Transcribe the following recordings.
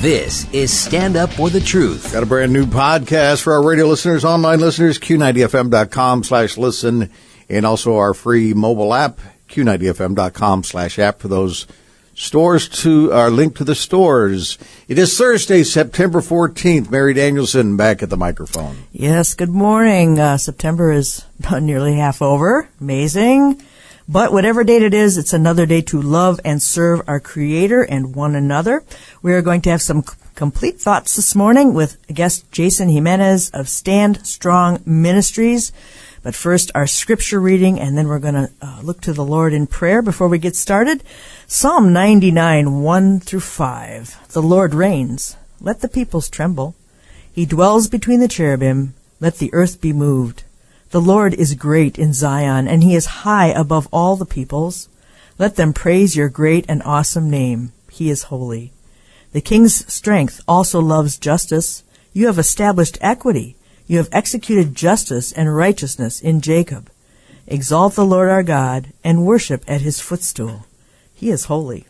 This is Stand Up for the Truth. Got a brand new podcast for our radio listeners, online listeners, Q90FM.com slash listen, and also our free mobile app, Q90FM.com slash app for those stores to our link to the stores. It is Thursday, September 14th. Mary Danielsen back at the microphone. Yes, good morning. Uh, September is nearly half over. Amazing. But whatever date it is, it's another day to love and serve our Creator and one another. We are going to have some complete thoughts this morning with guest Jason Jimenez of Stand Strong Ministries. But first, our scripture reading, and then we're going to uh, look to the Lord in prayer before we get started. Psalm 99, 1 through 5. The Lord reigns. Let the peoples tremble. He dwells between the cherubim. Let the earth be moved. The Lord is great in Zion, and he is high above all the peoples. Let them praise your great and awesome name. He is holy. The king's strength also loves justice. You have established equity. You have executed justice and righteousness in Jacob. Exalt the Lord our God and worship at his footstool. He is holy.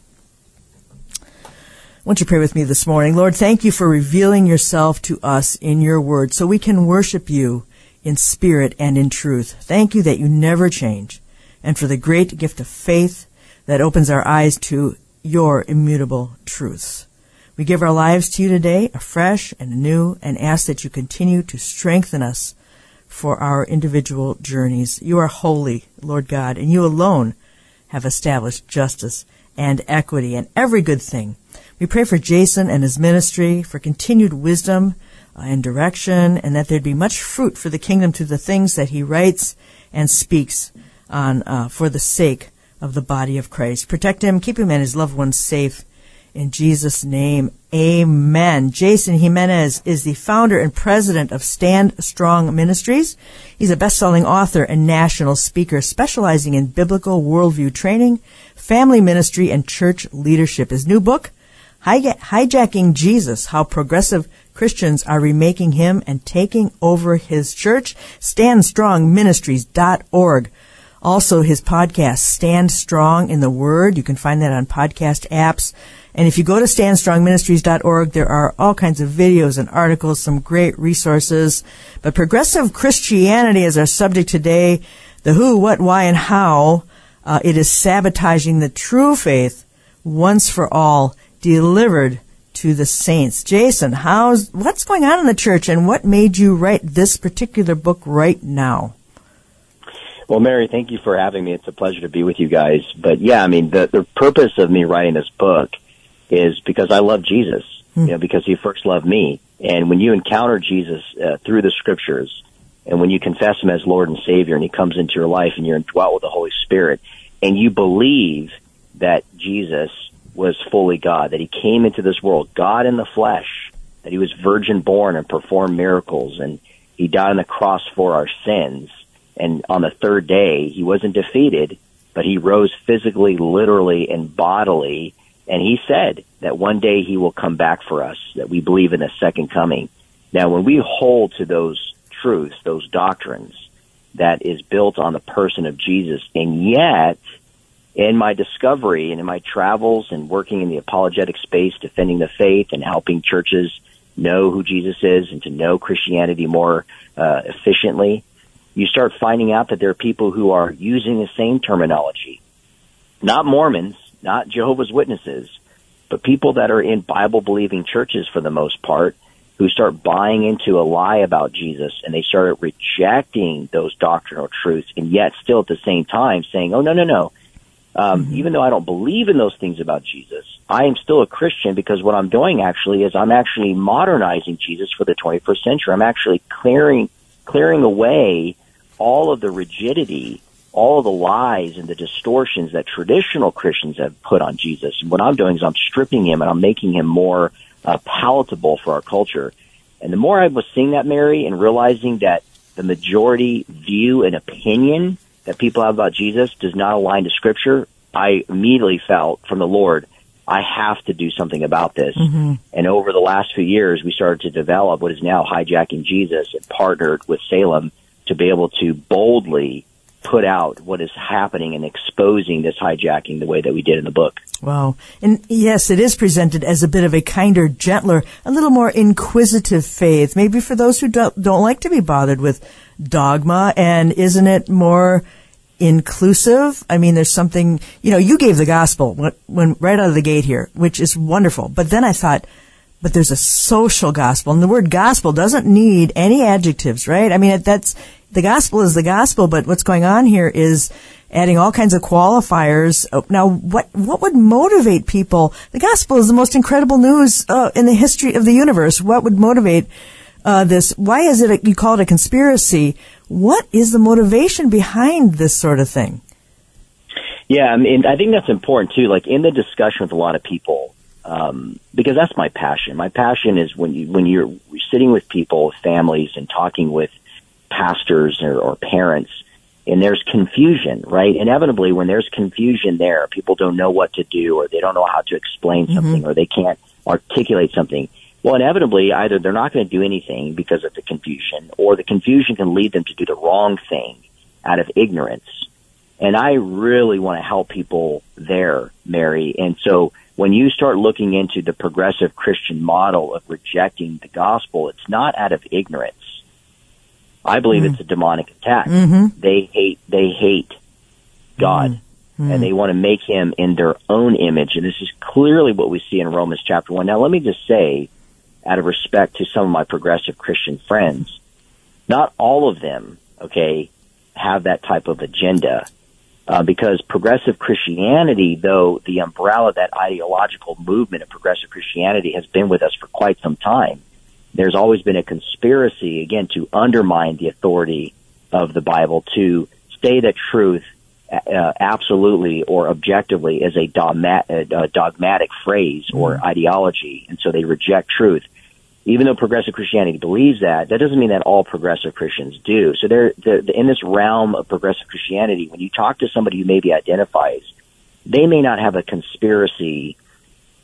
Won't you pray with me this morning? Lord, thank you for revealing yourself to us in your word so we can worship you in spirit and in truth. Thank you that you never change and for the great gift of faith that opens our eyes to your immutable truths. We give our lives to you today afresh and anew and ask that you continue to strengthen us for our individual journeys. You are holy, Lord God, and you alone have established justice and equity and every good thing. We pray for Jason and his ministry, for continued wisdom and direction, and that there'd be much fruit for the kingdom through the things that he writes and speaks on uh, for the sake of the body of Christ. Protect him, keep him and his loved ones safe. In Jesus' name, amen. Jason Jimenez is the founder and president of Stand Strong Ministries. He's a best-selling author and national speaker specializing in biblical worldview training, family ministry, and church leadership. His new book, Hijacking Jesus, How Progressive Christians Are Remaking Him and Taking Over His Church, StandStrongMinistries.org. Also, his podcast, Stand Strong in the Word. You can find that on podcast apps. And if you go to standstrongministries.org, there are all kinds of videos and articles, some great resources. But progressive Christianity is our subject today. The who, what, why, and how. Uh, it is sabotaging the true faith once for all, delivered to the saints. Jason, how's what's going on in the church, and what made you write this particular book right now? Well, Mary, thank you for having me. It's a pleasure to be with you guys. But yeah, I mean, the the purpose of me writing this book is because I love Jesus. Hmm. You know, because He first loved me. And when you encounter Jesus uh, through the Scriptures, and when you confess Him as Lord and Savior, and He comes into your life, and you're indwelt with the Holy Spirit, and you believe that Jesus was fully God, that He came into this world, God in the flesh, that He was virgin born and performed miracles, and He died on the cross for our sins. And on the third day, He wasn't defeated, but He rose physically, literally, and bodily. And He said that one day He will come back for us, that we believe in the second coming. Now, when we hold to those truths, those doctrines, that is built on the person of Jesus, and yet in my discovery and in my travels and working in the apologetic space, defending the faith and helping churches know who Jesus is and to know Christianity more uh, efficiently, you start finding out that there are people who are using the same terminology. Not Mormons, not Jehovah's Witnesses, but people that are in Bible believing churches for the most part who start buying into a lie about Jesus and they start rejecting those doctrinal truths and yet still at the same time saying, oh, no, no, no. Um, Even though I don't believe in those things about Jesus, I am still a Christian because what I'm doing actually is I'm actually modernizing Jesus for the 21st century. I'm actually clearing, clearing away all of the rigidity, all of the lies and the distortions that traditional Christians have put on Jesus. And what I'm doing is I'm stripping him and I'm making him more uh, palatable for our culture. And the more I was seeing that, Mary, and realizing that the majority view and opinion that people have about Jesus does not align to Scripture, I immediately felt from the Lord, I have to do something about this. Mm-hmm. And over the last few years, we started to develop what is now hijacking Jesus and partnered with Salem to be able to boldly put out what is happening and exposing this hijacking the way that we did in the book. Wow. And yes, it is presented as a bit of a kinder, gentler, a little more inquisitive faith, maybe for those who don't, don't like to be bothered with dogma. And isn't it more inclusive? I mean, there's something, you know, you gave the gospel when, when right out of the gate here, which is wonderful. But then I thought, but there's a social gospel, and the word gospel doesn't need any adjectives, right? I mean, that's the gospel is the gospel, but what's going on here is adding all kinds of qualifiers. Oh, Now, what what would motivate people? The gospel is the most incredible news uh, in the history of the universe. What would motivate uh, this? Why is it a, you call it a conspiracy? What is the motivation behind this sort of thing? Yeah, I mean, I think that's important too. Like in the discussion with a lot of people, um, because that's my passion. My passion is when you when you're sitting with people, families, and talking with pastors or, or parents, and there's confusion, right? Inevitably, when there's confusion there, people don't know what to do, or they don't know how to explain mm-hmm. something, or they can't articulate something. Well, inevitably, either they're not going to do anything because of the confusion, or the confusion can lead them to do the wrong thing out of ignorance. And I really want to help people there, Mary. And so when you start looking into the progressive Christian model of rejecting the gospel, it's not out of ignorance. I believe hmm. it's a demonic attack. Mm-hmm. They hate, they hate God. Hmm. Hmm. And they want to make him in their own image. And this is clearly what we see in Romans chapter one. Now let me just say, out of respect to some of my progressive Christian friends, not all of them, okay, have that type of agenda. Uh, because progressive Christianity, though the umbrella, that ideological movement of progressive Christianity has been with us for quite some time, there's always been a conspiracy, again, to undermine the authority of the Bible, to say that truth uh, absolutely or objectively is a, dogma- a dogmatic phrase or ideology, and so they reject truth even though progressive Christianity believes that, that doesn't mean that all progressive Christians do. So they're, they're in this realm of progressive Christianity. When you talk to somebody who maybe identifies, they may not have a conspiracy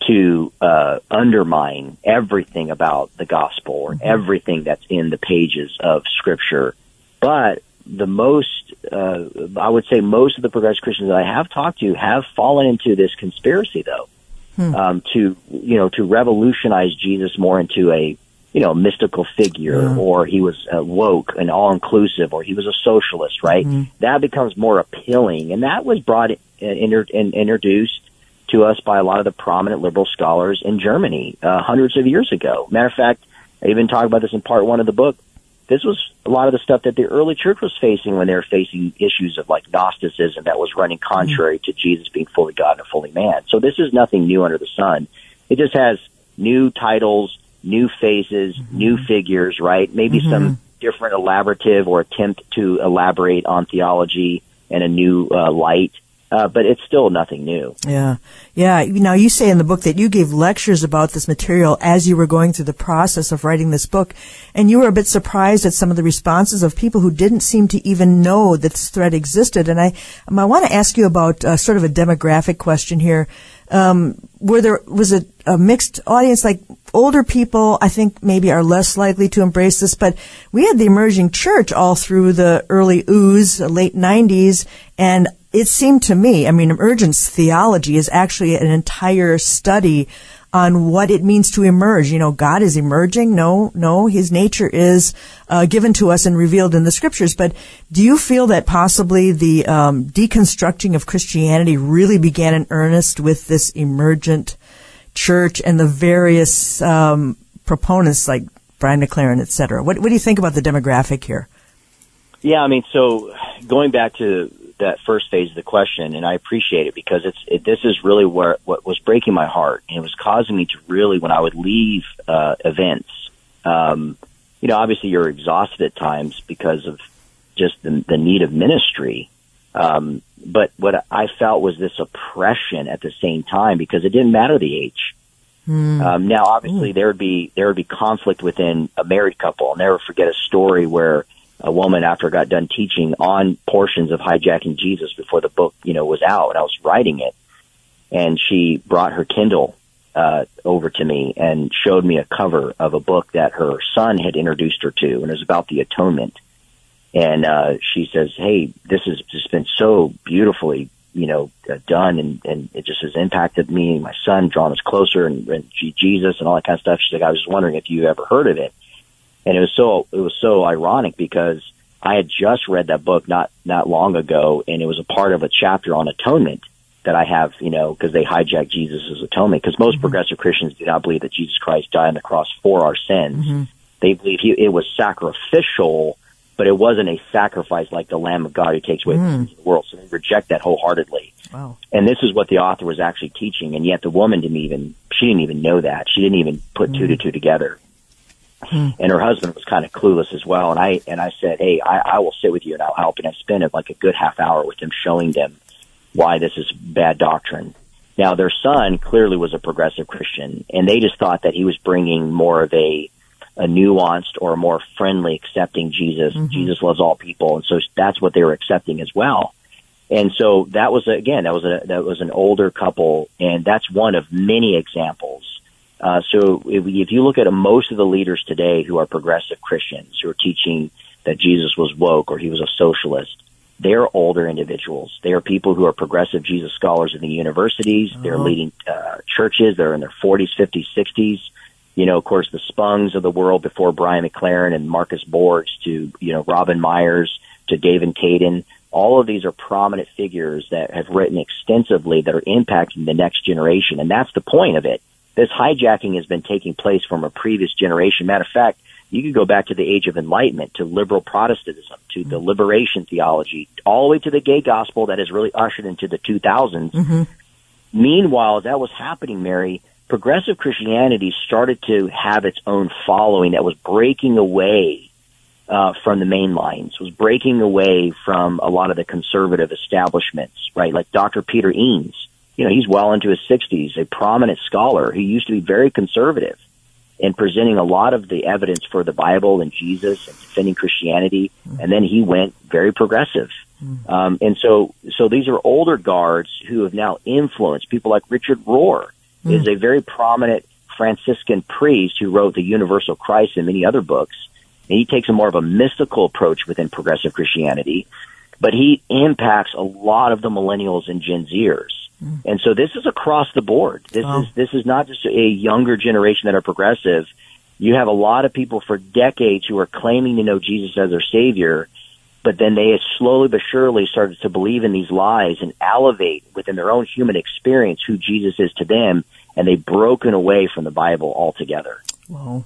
to uh, undermine everything about the gospel or everything that's in the pages of Scripture, but the most, uh, I would say, most of the progressive Christians that I have talked to have fallen into this conspiracy, though um, to you know to revolutionize Jesus more into a you know mystical figure, or he was uh, woke and all inclusive, or he was a socialist, right? That becomes more appealing, and that was brought in, inter, in, introduced to us by a lot of the prominent liberal scholars in Germany uh, hundreds of years ago. Matter of fact, I even talk about this in part one of the book. This was a lot of the stuff that the early church was facing when they were facing issues of like Gnosticism that was running contrary to Jesus being fully God and fully man. So this is nothing new under the sun. It just has new titles, new faces, new figures, right? Maybe some different elaborative or attempt to elaborate on theology in a new uh, light. Uh, but it's still nothing new. Yeah. Yeah. Now you say in the book that you gave lectures about this material as you were going through the process of writing this book. And you were a bit surprised at some of the responses of people who didn't seem to even know that this threat existed. And I, um, I want to ask you about uh, sort of a demographic question here. Um, were there, was it a mixed audience? Like older people, I think maybe are less likely to embrace this, but we had the emerging church all through the early ooze, late 90s, and it seemed to me, I mean, emergence theology is actually an entire study on what it means to emerge. You know, God is emerging. No, no, His nature is uh, given to us and revealed in the Scriptures. But do you feel that possibly the um, deconstructing of Christianity really began in earnest with this emergent church and the various um, proponents like Brian McLaren, et cetera? What, what do you think about the demographic here? Yeah, I mean, so going back to that first phase of the question, and I appreciate it because it's it, this is really where what was breaking my heart, and it was causing me to really, when I would leave uh, events, um, you know, obviously you're exhausted at times because of just the, the need of ministry. Um, but what I felt was this oppression at the same time because it didn't matter the age. Um, now, obviously, there would be there would be conflict within a married couple. I'll never forget a story where a woman after I got done teaching on portions of hijacking Jesus before the book, you know, was out and I was writing it. And she brought her Kindle uh, over to me and showed me a cover of a book that her son had introduced her to, and it was about the atonement. And uh, she says, "Hey, this has just been so beautifully, you know, uh, done, and and it just has impacted me and my son, drawn us closer, and, and Jesus, and all that kind of stuff." She's like, "I was just wondering if you ever heard of it." And it was so it was so ironic because I had just read that book not not long ago, and it was a part of a chapter on atonement that I have, you know, because they hijack Jesus' atonement. Because most mm-hmm. progressive Christians do not believe that Jesus Christ died on the cross for our sins. Mm-hmm. They believe he, it was sacrificial, but it wasn't a sacrifice like the Lamb of God who takes away mm. the sins of the world. So they reject that wholeheartedly. Wow. And this is what the author was actually teaching, and yet the woman didn't even she didn't even know that. She didn't even put mm. two to two together. Mm. And her husband was kind of clueless as well. And I and I said, "Hey, I, I will sit with you and I'll help." And I spent like a good half hour with them showing them why this is bad doctrine. Now, their son clearly was a progressive Christian, and they just thought that he was bringing more of a a nuanced or a more friendly, accepting Jesus. Mm-hmm. Jesus loves all people, and so that's what they were accepting as well. And so that was again that was a that was an older couple, and that's one of many examples. Uh, so if, if you look at most of the leaders today who are progressive Christians who are teaching that Jesus was woke or he was a socialist, they're older individuals. They are people who are progressive Jesus scholars in the universities. Oh. They're leading uh, churches. They're in their 40s, 50s, 60s. You know, of course, the Spongs of the world before Brian McLaren and Marcus Borg to, you know, Robin Meyers to David Caden. All of these are prominent figures that have written extensively that are impacting the next generation. And that's the point of it. This hijacking has been taking place from a previous generation. Matter of fact, you could go back to the age of enlightenment, to liberal Protestantism, to the liberation theology, all the way to the gay gospel that has really ushered into the 2000s. Mm-hmm. Meanwhile, that was happening, Mary, progressive Christianity started to have its own following that was breaking away uh, from the main lines, was breaking away from a lot of the conservative establishments, right? Like Dr. Peter Enns. You know, he's well into his 60s, a prominent scholar. He used to be very conservative in presenting a lot of the evidence for the Bible and Jesus and defending Christianity. And then he went very progressive. Um, and so, so these are older guards who have now influenced people like Richard Rohr mm. is a very prominent Franciscan priest who wrote the Universal Christ and many other books. And he takes a more of a mystical approach within progressive Christianity, but he impacts a lot of the millennials and Gen Zers. Mm. And so this is across the board. This is this is not just a younger generation that are progressive. You have a lot of people for decades who are claiming to know Jesus as their savior, but then they slowly but surely started to believe in these lies and elevate within their own human experience who Jesus is to them, and they've broken away from the Bible altogether. Wow.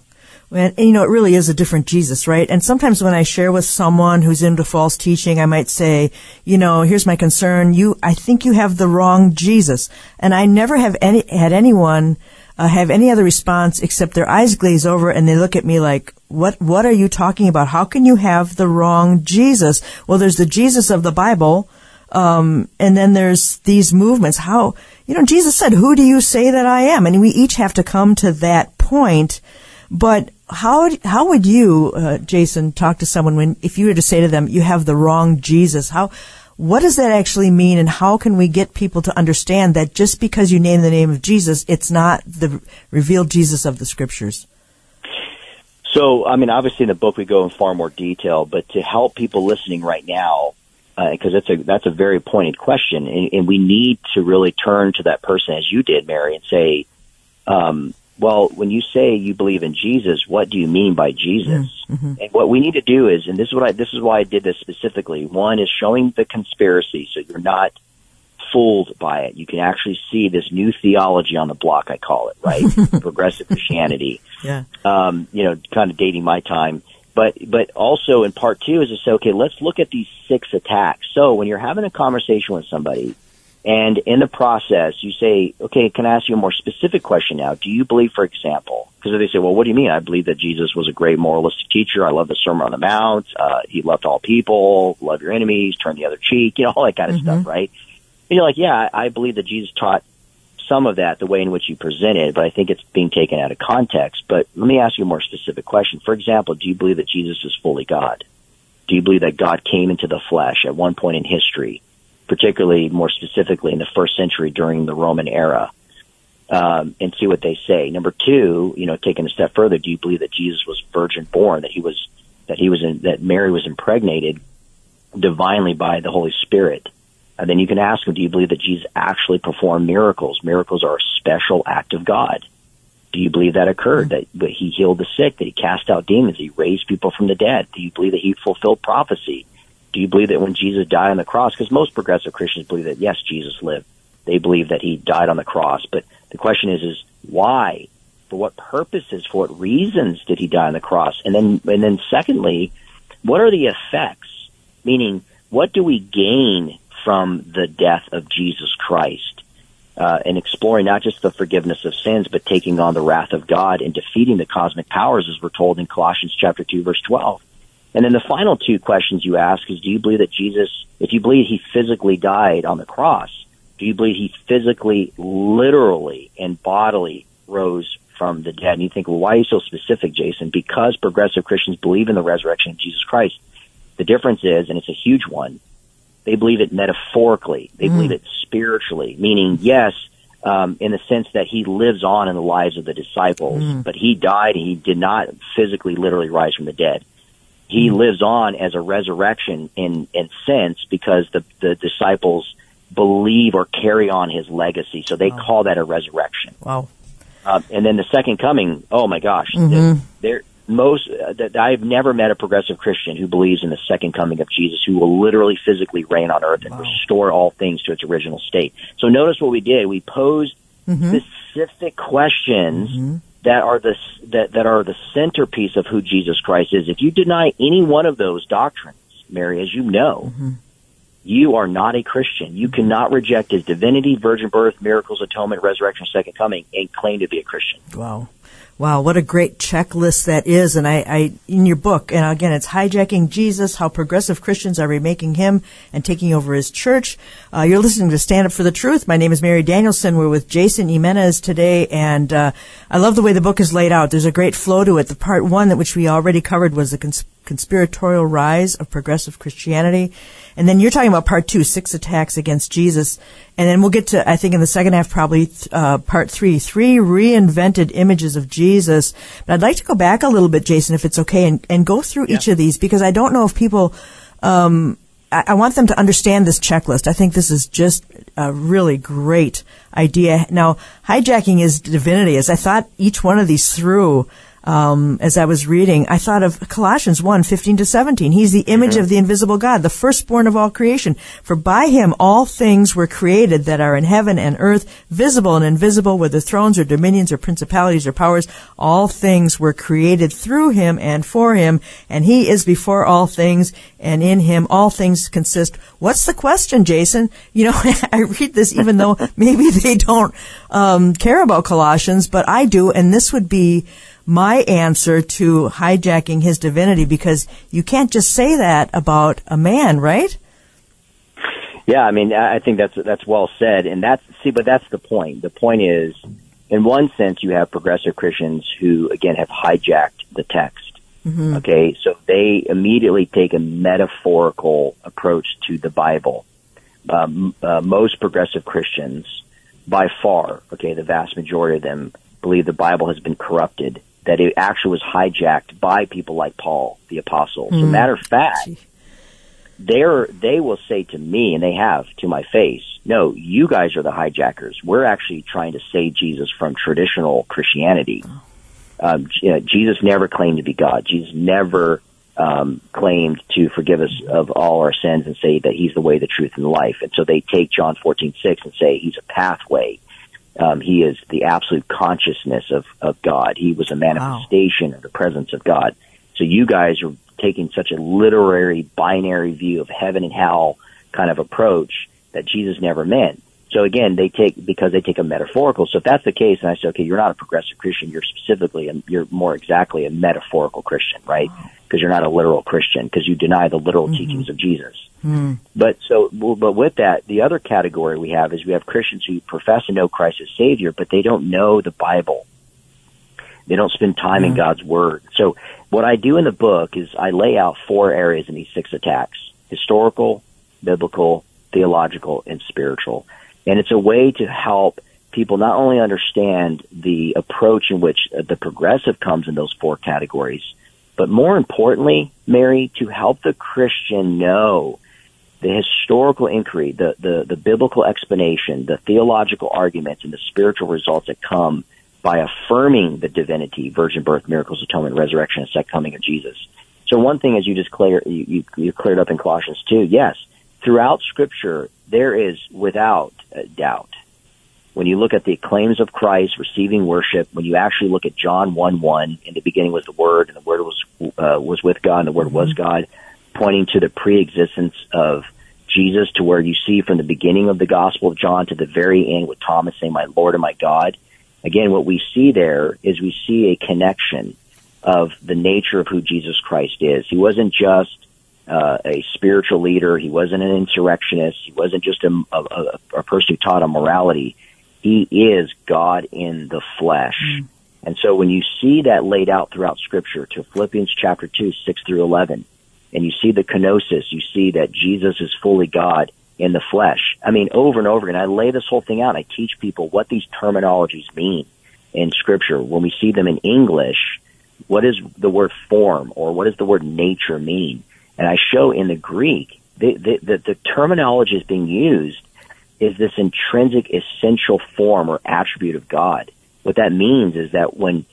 And, you know, it really is a different Jesus, right? And sometimes when I share with someone who's into false teaching, I might say, you know, here's my concern. You, I think you have the wrong Jesus. And I never have any, had anyone uh, have any other response except their eyes glaze over and they look at me like, what, what are you talking about? How can you have the wrong Jesus? Well, there's the Jesus of the Bible. Um, and then there's these movements. How, you know, Jesus said, who do you say that I am? And we each have to come to that point. But how how would you, uh, Jason, talk to someone when if you were to say to them, "You have the wrong Jesus"? How what does that actually mean, and how can we get people to understand that just because you name the name of Jesus, it's not the revealed Jesus of the Scriptures? So, I mean, obviously in the book we go in far more detail, but to help people listening right now, because uh, that's a that's a very pointed question, and, and, we need to really turn to that person as you did, Mary, and say, um, well, when you say you believe in Jesus, what do you mean by Jesus? Mm-hmm. mm-hmm. And what we need to do is, and this is what I, this is why I did this specifically. One is showing the conspiracy, so you're not fooled by it. You can actually see this new theology on the block. I call it right, progressive Christianity. Yeah. Um, you know, kind of dating my time. But but also in part two is to say, okay, let's look at these six attacks. So when you're having a conversation with somebody and in the process, you say, okay, can I ask you a more specific question now? Do you believe, for example, because they say, well, what do you mean? I believe that Jesus was a great moralistic teacher. I love the Sermon on the Mount. Uh, he loved all people, love your enemies, turn the other cheek, you know, all that kind of mm-hmm. stuff, right? And you're like, yeah, I believe that Jesus taught some of that the way in which you present it, but I think it's being taken out of context. But let me ask you a more specific question. For example, do you believe that Jesus is fully God? Do you believe that God came into the flesh at one point in history, particularly more specifically in the first century during the Roman era? Um, and see what they say. Number two, you know, taking a step further, do you believe that Jesus was virgin born, that he was, that he was in, that Mary was impregnated divinely by the Holy Spirit? And then you can ask him, do you believe that Jesus actually performed miracles? Miracles are a special act of God. Do you believe that occurred? That, that he healed the sick, that he cast out demons, he raised people from the dead? Do you believe that he fulfilled prophecy? Do you believe that when Jesus died on the cross, because most progressive Christians believe that yes, Jesus lived. They believe that he died on the cross. But the question is, is why? For what purposes? For what reasons did he die on the cross? And then, and then secondly, what are the effects? Meaning, what do we gain from the death of Jesus Christ? uh, and exploring not just the forgiveness of sins, but taking on the wrath of God and defeating the cosmic powers, as we're told in Colossians chapter two, verse twelve. And then the final two questions you ask is: Do you believe that Jesus, if you believe he physically died on the cross, do you believe he physically, literally, and bodily rose from the dead? And you think, well, why are you so specific, Jason? Because progressive Christians believe in the resurrection of Jesus Christ. The difference is, and it's a huge one, they believe it metaphorically. They mm. believe it spiritually, meaning yes, um, in the sense that he lives on in the lives of the disciples, mm. but he died. He did not physically, literally rise from the dead. He lives on as a resurrection in in sense because the the disciples believe or carry on his legacy. So they wow. call that a resurrection. Wow. Um, and then the second coming. Oh my gosh, mm-hmm. there most uh, that I've never met a progressive Christian who believes in the second coming of Jesus, who will literally physically reign on earth and wow. restore all things to its original state. So notice what we did: we posed mm-hmm. specific questions mm-hmm. That are the that that are the centerpiece of who Jesus Christ is. If you deny any one of those doctrines, Mary, as you know. Mm-hmm. You are not a Christian. You cannot reject his divinity, virgin birth, miracles, atonement, resurrection, second coming, and claim to be a Christian. Wow. Wow, what a great checklist that is. And I, I, in your book, and again, it's hijacking Jesus, how progressive Christians are remaking him and taking over his church. Uh, you're listening to Stand Up for the Truth. My name is Mary Danielsen. We're with Jason Jimenez today. And, uh, I love the way the book is laid out. There's a great flow to it. The part one that which we already covered was the cons- conspiratorial rise of progressive Christianity. And then you're talking about part two, six attacks against Jesus. And then we'll get to, I think in the second half, probably, uh, part three, three reinvented images of Jesus. But I'd like to go back a little bit, Jason, if it's okay, and, and go through yeah. each of these because I don't know if people, um, I, I want them to understand this checklist. I think this is just a really great idea. Now, hijacking is divinity. As I thought each one of these through, um, as I was reading, I thought of Colossians 1, 15 to 17. He's the image mm-hmm. of the invisible God, the firstborn of all creation. For by him all things were created that are in heaven and earth, visible and invisible, whether thrones or dominions or principalities or powers. All things were created through him and for him, and he is before all things, and in him all things consist. What's the question, Jason? You know, I read this even though maybe they don't um, care about Colossians, but I do, and this would be my answer to hijacking his divinity because you can't just say that about a man, right? Yeah, I mean, I think that's that's well said, and that's see, but that's the point. The point is, in one sense, you have progressive Christians who, again, have hijacked the text. Mm-hmm. Okay, so they immediately take a metaphorical approach to the Bible. Um, uh, most progressive Christians, by far, okay, the vast majority of them believe the Bible has been corrupted that it actually was hijacked by people like Paul, the apostle. Mm. So matter of fact, they're, they will say to me, and they have to my face, no, you guys are the hijackers. We're actually trying to save Jesus from traditional Christianity. Um, Jesus never claimed to be God. Jesus never um, claimed to forgive us of all our sins and say that He's the way, the truth, and the life. And so they take John fourteen six and say He's a pathway um, he is the absolute consciousness of, of God. He was a manifestation wow. of the presence of God. So you guys are taking such a literary binary view of heaven and hell kind of approach that Jesus never meant. So again, they take because they take a metaphorical. So if that's the case, and I say, okay, you're not a progressive Christian. You're specifically, a, you're more exactly a metaphorical Christian, right? Because you're not a literal Christian because you deny the literal mm-hmm. teachings of Jesus. Mm. But so, but with that, the other category we have is we have Christians who profess to know Christ as Savior, but they don't know the Bible. They don't spend time in God's Word. So what I do in the book is I lay out four areas in these six attacks. Historical, biblical, theological, and spiritual. And it's a way to help people not only understand the approach in which the progressive comes in those four categories, but more importantly, Mary, to help the Christian know the historical inquiry, the, the, the biblical explanation, the theological arguments, and the spiritual results that come by affirming the divinity, virgin birth, miracles, atonement, resurrection, and second coming of Jesus. So one thing, as you just clear, you, you, you cleared up in Colossians 2, yes, throughout Scripture, there is without doubt. When you look at the claims of Christ receiving worship, when you actually look at John 1 1, in the beginning was the Word, and the Word was, uh, was with God, and the Word mm-hmm. was God, pointing to the pre-existence of Jesus to where you see from the beginning of the Gospel of John to the very end with Thomas saying, My Lord and my God. Again, what we see there is we see a connection of the nature of who Jesus Christ is. He wasn't just uh, a spiritual leader. He wasn't an insurrectionist. He wasn't just a, a, a person who taught a morality. He is God in the flesh. Mm. And so when you see that laid out throughout Scripture to Philippians chapter 2, 6 through 11, and you see the kenosis, you see that Jesus is fully God in the flesh. I mean, over and over again, I lay this whole thing out. I teach people what these terminologies mean in Scripture. When we see them in English, what does the word form or what does the word nature mean? And I show in the Greek that the, the, the terminology is being used is this intrinsic essential form or attribute of God. What that means is that when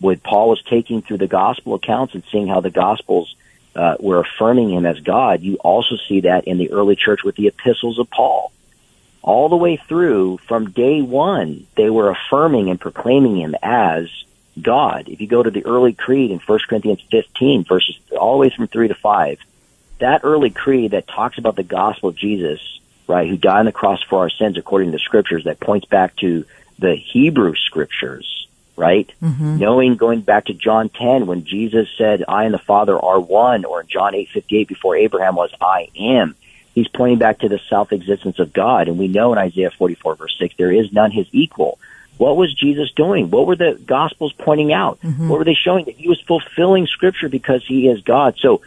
when Paul was taking through the gospel accounts and seeing how the gospels uh, were affirming him as God, you also see that in the early church with the epistles of Paul. All the way through, from day one, they were affirming and proclaiming him as God. If you go to the early creed in 1 Corinthians 15, verses all the way from 3 to 5, that early creed that talks about the gospel of Jesus, right, who died on the cross for our sins according to the scriptures, that points back to the Hebrew scriptures, right? Mm-hmm. Knowing, going back to John 10, when Jesus said, I and the Father are one, or in John 8:58, before Abraham was, I am. He's pointing back to the self-existence of God, and we know in Isaiah 44 verse 6, there is none his equal. What was Jesus doing? What were the Gospels pointing out? Mm-hmm. What were they showing? That he was fulfilling Scripture because he is God. So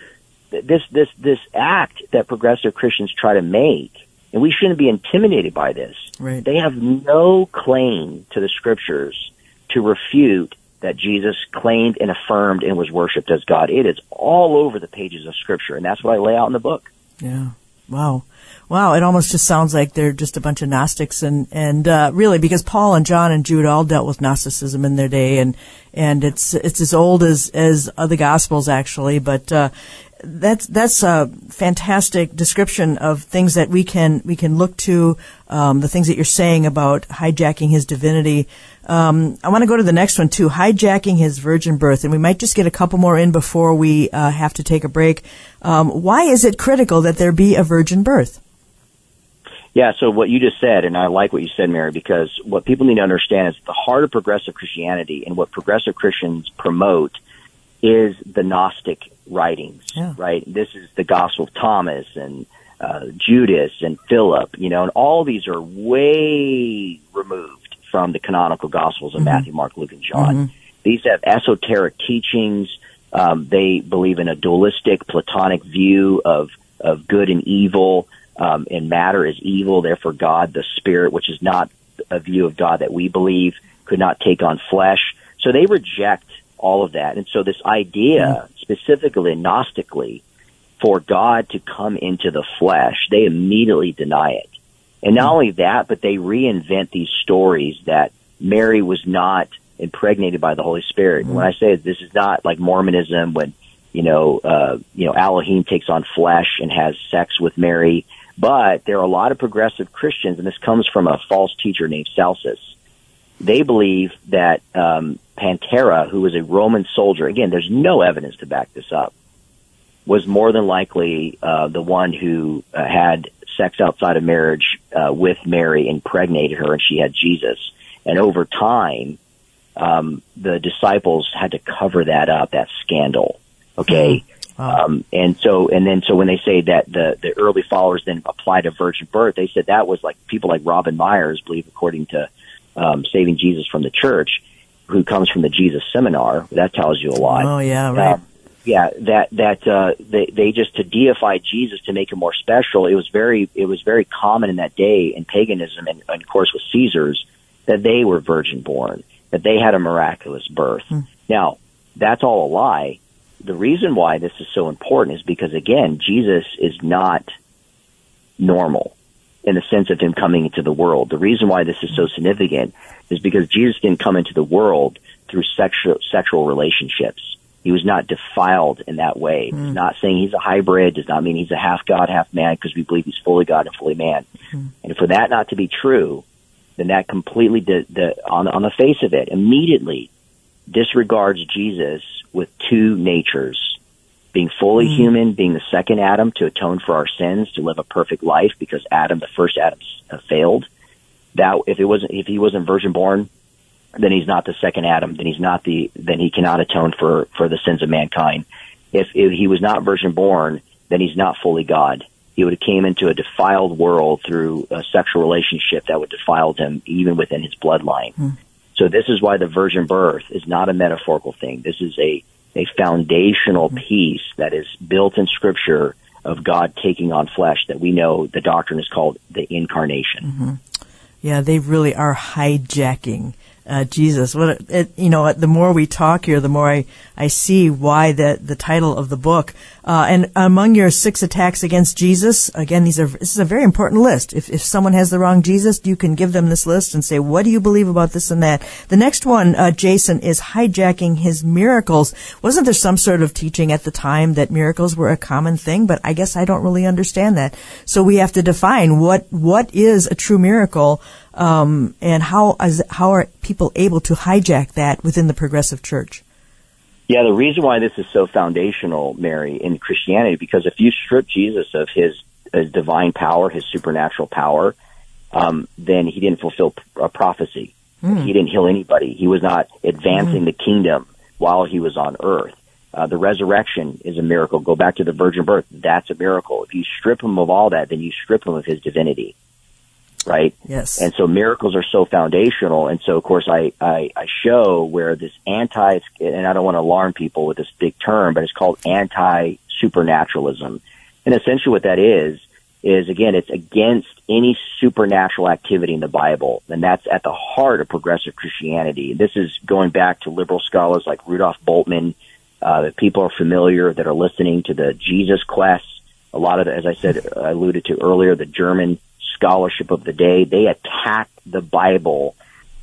this this this act that progressive Christians try to make, and we shouldn't be intimidated by this. Right. They have no claim to the scriptures to refute that Jesus claimed and affirmed and was worshipped as God. It is all over the pages of scripture, and that's what I lay out in the book. Yeah. Wow. Wow, it almost just sounds like they're just a bunch of Gnostics, and and uh, really because Paul and John and Jude all dealt with Gnosticism in their day, and and it's it's as old as as the Gospels actually, but uh, that's that's a fantastic description of things that we can we can look to. Um, the things that you're saying about hijacking his divinity. Um, I want to go to the next one too, hijacking his virgin birth, and we might just get a couple more in before we uh, have to take a break. Um, why is it critical that there be a virgin birth? Yeah, so what you just said, and I like what you said, Mary, because what people need to understand is the heart of progressive Christianity and what progressive Christians promote is the Gnostic writings, yeah. right? This is the Gospel of Thomas and uh, Judas and Philip, you know, and all these are way removed from the canonical Gospels of mm-hmm. Matthew, Mark, Luke, and John. Mm-hmm. These have esoteric teachings. Um, they believe in a dualistic, Platonic view of of good and evil, um, and matter is evil. Therefore, God, the Spirit, which is not a view of God that we believe, could not take on flesh. So they reject all of that. And so this idea, mm-hmm. specifically Gnostically, for God to come into the flesh, they immediately deny it. And not mm-hmm. only that, but they reinvent these stories that Mary was not impregnated by the Holy Spirit. Mm-hmm. When I say this is not like Mormonism when, you know, uh, you know, Elohim takes on flesh and has sex with Mary, but there are a lot of progressive Christians, and this comes from a false teacher named Celsus. They believe that um, Pantera, who was a Roman soldier, again, there's no evidence to back this up, was more than likely uh, the one who uh, had sex outside of marriage uh, with Mary, impregnated her, and she had Jesus. And over time, um, the disciples had to cover that up, that scandal. Okay. Wow. Um, and so, and then, so when they say that the, the early followers then applied a virgin birth, they said that was like people like Robin Meyers believe, according to um, Saving Jesus from the Church, who comes from the Jesus Seminar. That tells you a lot. Oh yeah, right. Uh, yeah, that that uh, they they just to deify Jesus to make him more special. It was very it was very common in that day in paganism and, and of course with Caesars that they were virgin born, that they had a miraculous birth. Hmm. Now that's all a lie. The reason why this is so important is because again, Jesus is not normal in the sense of him coming into the world. The reason why this is so significant is because Jesus didn't come into the world through sexual sexual relationships. He was not defiled in that way. Hmm. It's not saying he's a hybrid. Does not mean he's a half God, half man, because we believe he's fully God and fully man. Hmm. And for that not to be true, then that completely, di- the, on on the face of it, immediately disregards Jesus with two natures. Being fully human, being the second Adam to atone for our sins, to live a perfect life because Adam, the first Adam, uh, failed. That if it wasn't, if he wasn't virgin born, then he's not the second Adam. Then he's not the, then he cannot atone for, for the sins of mankind. If, if he was not virgin born, then he's not fully God. He would have came into a defiled world through a sexual relationship that would defiled him even within his bloodline. So this is why the virgin birth is not a metaphorical thing. This is a, a foundational mm-hmm. piece that is built in scripture of God taking on flesh that we know the doctrine is called the incarnation. Mm-hmm. Yeah, they really are hijacking uh, Jesus. What it, you know, the more we talk here, the more I, I see why the the title of the book. Uh, and among your six attacks against Jesus, again, these are this is a very important list. If if someone has the wrong Jesus, you can give them this list and say, "What do you believe about this and that?" The next one, uh, Jason, is hijacking his miracles. Wasn't there some sort of teaching at the time that miracles were a common thing? But I guess I don't really understand that. So we have to define what what is a true miracle um, and how is, how are people able to hijack that within the progressive church? Yeah, the reason why this is so foundational, Mary, in Christianity, because if you strip Jesus of his, his divine power, his supernatural power, um, then he didn't fulfill a prophecy. He didn't heal anybody. He was not advancing the kingdom while he was on earth. Uh, the resurrection is a miracle. Go back to the virgin birth. That's a miracle. If you strip him of all that, then you strip him of his divinity. Right? Yes. And so miracles are so foundational. And so, of course, I, I, I show where this anti, and I don't want to alarm people with this big term, but it's called anti supernaturalism. And essentially what that is, is again, it's against any supernatural activity in the Bible. And that's at the heart of progressive Christianity. This is going back to liberal scholars like Rudolf Bultmann, uh, that people are familiar that are listening to the Jesus Quest. A lot of, the, as I said, I alluded to earlier, the German scholarship of the day, they attacked the Bible.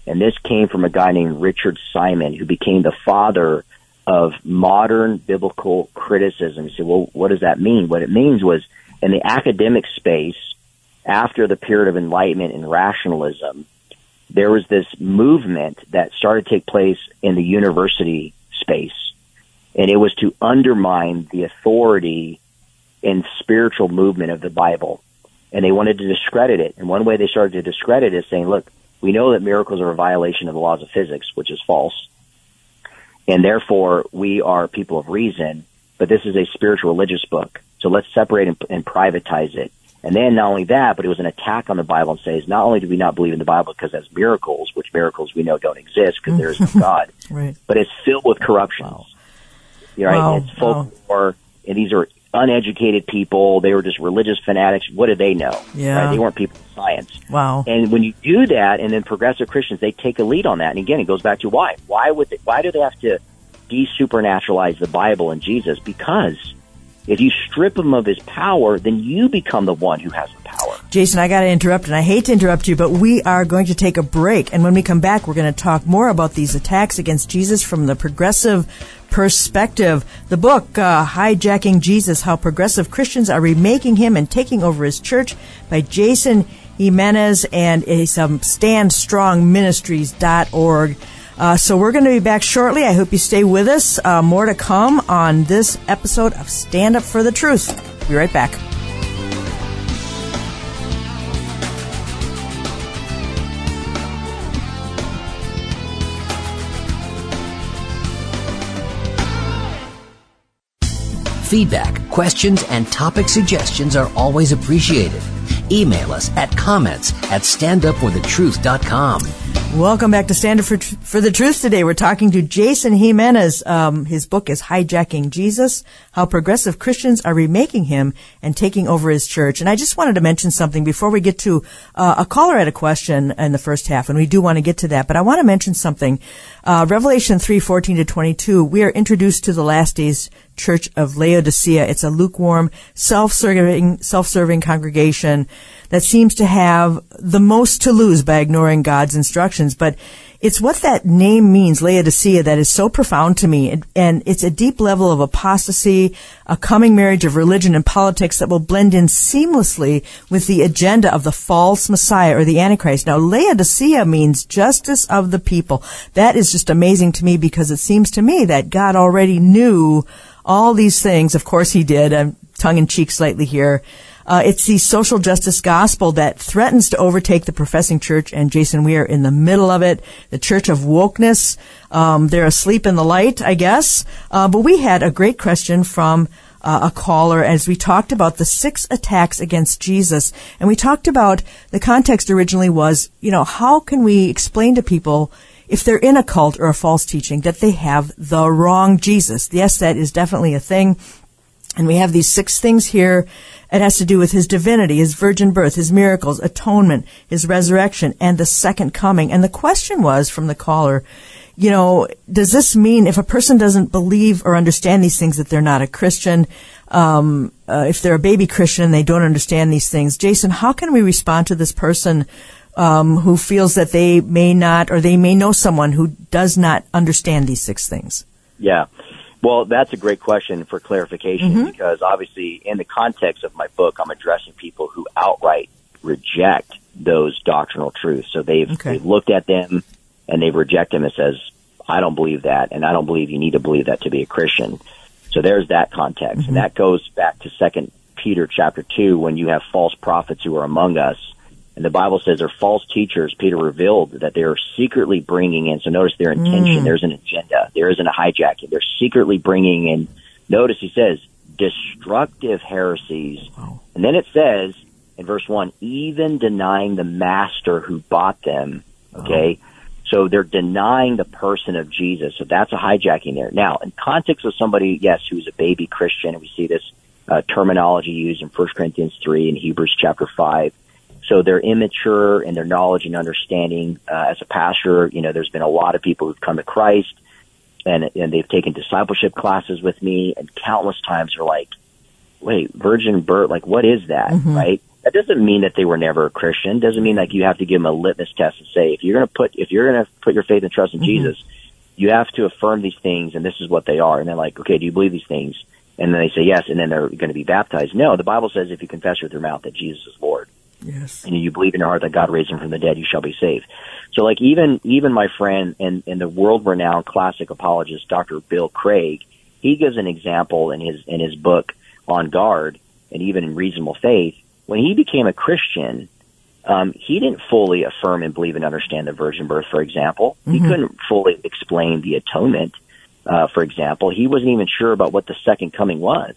And this came from a guy named Richard Simon, who became the father of modern biblical criticism. You say, well, what does that mean? What it means was in the academic space, after the period of enlightenment and rationalism, there was this movement that started to take place in the university space. And it was to undermine the authority and spiritual movement of the Bible and they wanted to discredit it. And one way they started to discredit it is saying, look, we know that miracles are a violation of the laws of physics, which is false. And therefore, we are people of reason, but this is a spiritual religious book. So let's separate and, and privatize it. And then not only that, but it was an attack on the Bible and says, not only do we not believe in the Bible because it has miracles, which miracles we know don't exist because there is no God, Right. but it's filled with corruptions. You know, right? Wow. It's folklore, and these are uneducated people. They were just religious fanatics. What do they know? Yeah. Right? They weren't people of science. Wow. And when you do that, and then progressive Christians, they take a lead on that. And again, it goes back to why? Why would they, why do they have to de-supernaturalize the Bible and Jesus? Because if you strip him of his power, then you become the one who has the power. Jason, I got to interrupt, and I hate to interrupt you, but we are going to take a break. And when we come back, we're going to talk more about these attacks against Jesus from the progressive perspective. The book, uh, Hijacking Jesus How Progressive Christians Are Remaking Him and Taking Over His Church by Jason Jimenez, and it's um, standstrongministries.org. Uh, so we're going to be back shortly. I hope you stay with us. Uh, more to come on this episode of Stand Up for the Truth. Be right back. Feedback, questions, and topic suggestions are always appreciated. Email us at comments at standupforthetruth.com. Welcome back to Stand Up for, for the Truth today. We're talking to Jason Jimenez. Um, his book is Hijacking Jesus, How Progressive Christians Are Remaking Him and Taking Over His Church. And I just wanted to mention something before we get to uh, a caller had a question in the first half, and we do want to get to that. But I want to mention something. Uh, Revelation 3, 14 to 22, we are introduced to the last days church of Laodicea. It's a lukewarm, self-serving, self-serving congregation that seems to have the most to lose by ignoring God's instructions. But it's what that name means, Laodicea, that is so profound to me. And it's a deep level of apostasy, a coming marriage of religion and politics that will blend in seamlessly with the agenda of the false Messiah or the Antichrist. Now, Laodicea means justice of the people. That is just amazing to me because it seems to me that God already knew all these things. Of course he did. I'm tongue in cheek slightly here. Uh, it's the social justice gospel that threatens to overtake the professing church, and Jason, we are in the middle of it. The church of wokeness. Um, they're asleep in the light, I guess. Uh, but we had a great question from uh, a caller as we talked about the six attacks against Jesus, and we talked about the context originally was, you know, how can we explain to people if they're in a cult or a false teaching that they have the wrong Jesus? Yes, that is definitely a thing. And we have these six things here. It has to do with his divinity, his virgin birth, his miracles, atonement, his resurrection, and the second coming. And the question was from the caller, you know, does this mean if a person doesn't believe or understand these things that they're not a Christian? Um, uh, if they're a baby Christian and they don't understand these things, Jason, how can we respond to this person um, who feels that they may not or they may know someone who does not understand these six things? Yeah. Well, that's a great question for clarification Mm-hmm. because obviously, in the context of my book, I'm addressing people who outright reject those doctrinal truths. So they've, Okay. they've looked at them and they've rejected them and says, I don't believe that, and I don't believe you need to believe that to be a Christian. So there's that context, and that goes back to Second Peter chapter two when you have false prophets who are among us. And the Bible says they're false teachers. Peter revealed that they're secretly bringing in. So notice their intention. There's an agenda. There isn't a hijacking. They're secretly bringing in. Notice he says destructive heresies. And then it says in verse one, even denying the master who bought them. Okay. So they're denying the person of Jesus. So that's a hijacking there. Now, in context of somebody, yes, who's a baby Christian, and we see this uh, terminology used in 1 Corinthians 3 and Hebrews chapter 5. So they're immature in their knowledge and understanding. Uh, as a pastor, you know, there's been a lot of people who've come to Christ and, and they've taken discipleship classes with me and countless times are like, wait, virgin birth, like what is that, right? That doesn't mean that they were never a Christian. Doesn't mean like you have to give them a litmus test and say if you're going to put if you're going to put your faith and trust in Jesus, you have to affirm these things and this is what they are. And they're like, okay, do you believe these things? And then they say yes, and then they're going to be baptized. No, the Bible says if you confess with your mouth that Jesus is Lord Yes. and you believe in your heart that God raised him from the dead, you shall be saved. So like even even my friend and, and the world renowned classic apologist, Dr. Bill Craig, he gives an example in his in his book On Guard and even in Reasonable Faith. When he became a Christian, um, he didn't fully affirm and believe and understand the virgin birth, for example. He couldn't fully explain the atonement, uh, for example. He wasn't even sure about what the second coming was.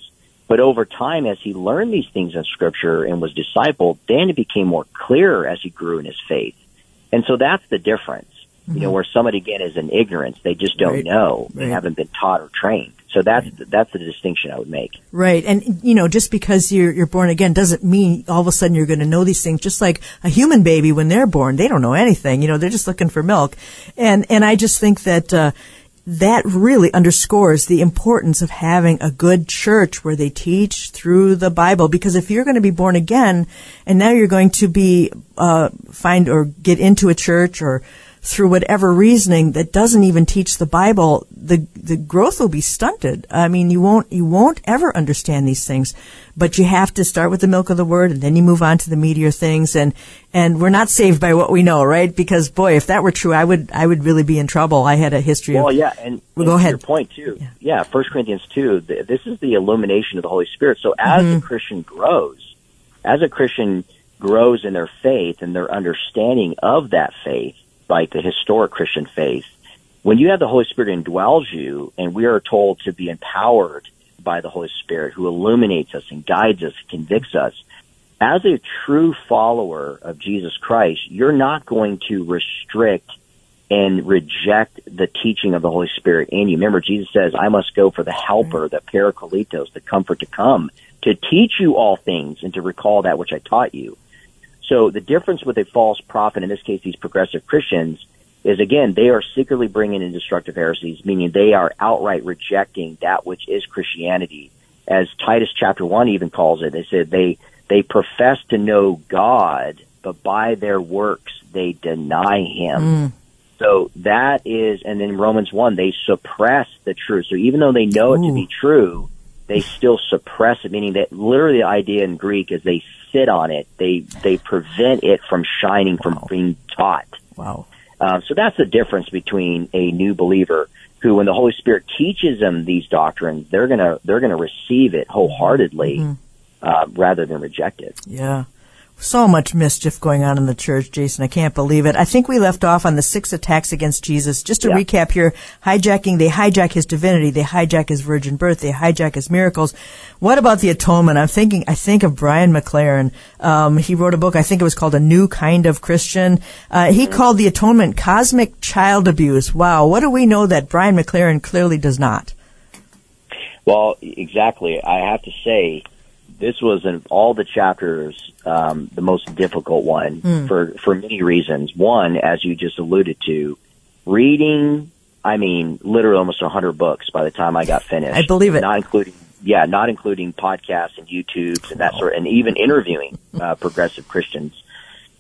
But over time, as he learned these things in Scripture and was discipled, then it became more clear as he grew in his faith. And so that's the difference. You know, where somebody again is in ignorance, they just don't Right. know, they Right. haven't been taught or trained. So that's that's the distinction I would make. Right. And, you know, just because you're, you're born again doesn't mean all of a sudden you're going to know these things. Just like a human baby, when they're born, they don't know anything. You know, they're just looking for milk. And, and I just think that, uh, that really underscores the importance of having a good church where they teach through the Bible. Because if you're going to be born again and now you're going to be, uh, find or get into a church or through whatever reasoning that doesn't even teach the Bible, the the growth will be stunted. I mean, you won't you won't ever understand these things. But you have to start with the milk of the word, and then you move on to the meatier things. And and we're not saved by what we know, right? Because boy, if that were true, I would I would really be in trouble. I had a history Well, of yeah, and, Well, go ahead. your point too. Yeah, First Corinthians two. Th- this is the illumination of the Holy Spirit. So as Mm-hmm. a Christian grows, as a Christian grows in their faith and their understanding of that faith, like the historic Christian faith, when you have the Holy Spirit indwells you, and we are told to be empowered by the Holy Spirit, who illuminates us and guides us, convicts us. As a true follower of Jesus Christ, you're not going to restrict and reject the teaching of the Holy Spirit in you. Remember, Jesus says, I must go for the helper, the parakletos, the comfort to come, to teach you all things and to recall that which I taught you. So the difference with a false prophet, in this case, these progressive Christians, is again, they are secretly bringing in destructive heresies, meaning they are outright rejecting that which is Christianity. As Titus chapter one even calls it, they said they, they profess to know God, but by their works they deny Him. Mm. So that is, and then Romans 1, they suppress the truth. So even though they know it to be true, they still suppress it, meaning that literally the idea in Greek is they sit on it. They, they prevent it from shining, from being taught. Wow. Uh, so that's the difference between a new believer who, when the Holy Spirit teaches them these doctrines, they're gonna, they're gonna receive it wholeheartedly, uh, rather than reject it. Yeah. So much mischief going on in the church, Jason. I can't believe it. I think we left off on the six attacks against Jesus. Just to Yeah. recap here, hijacking, they hijack his divinity, they hijack his virgin birth, they hijack his miracles. What about the atonement? I'm thinking, I think of Brian McLaren. Um, he wrote a book, I think it was called A New Kind of Christian. Uh, he called the atonement cosmic child abuse. Wow. What do we know that Brian McLaren clearly does not? Well, exactly. I have to say, this was in all the chapters um, the most difficult one for for many reasons. One, as you just alluded to, reading. I mean, literally almost hundred books by the time I got finished. I believe it. Not including, yeah, not including podcasts and YouTubes and that sort, and even interviewing uh, progressive Christians.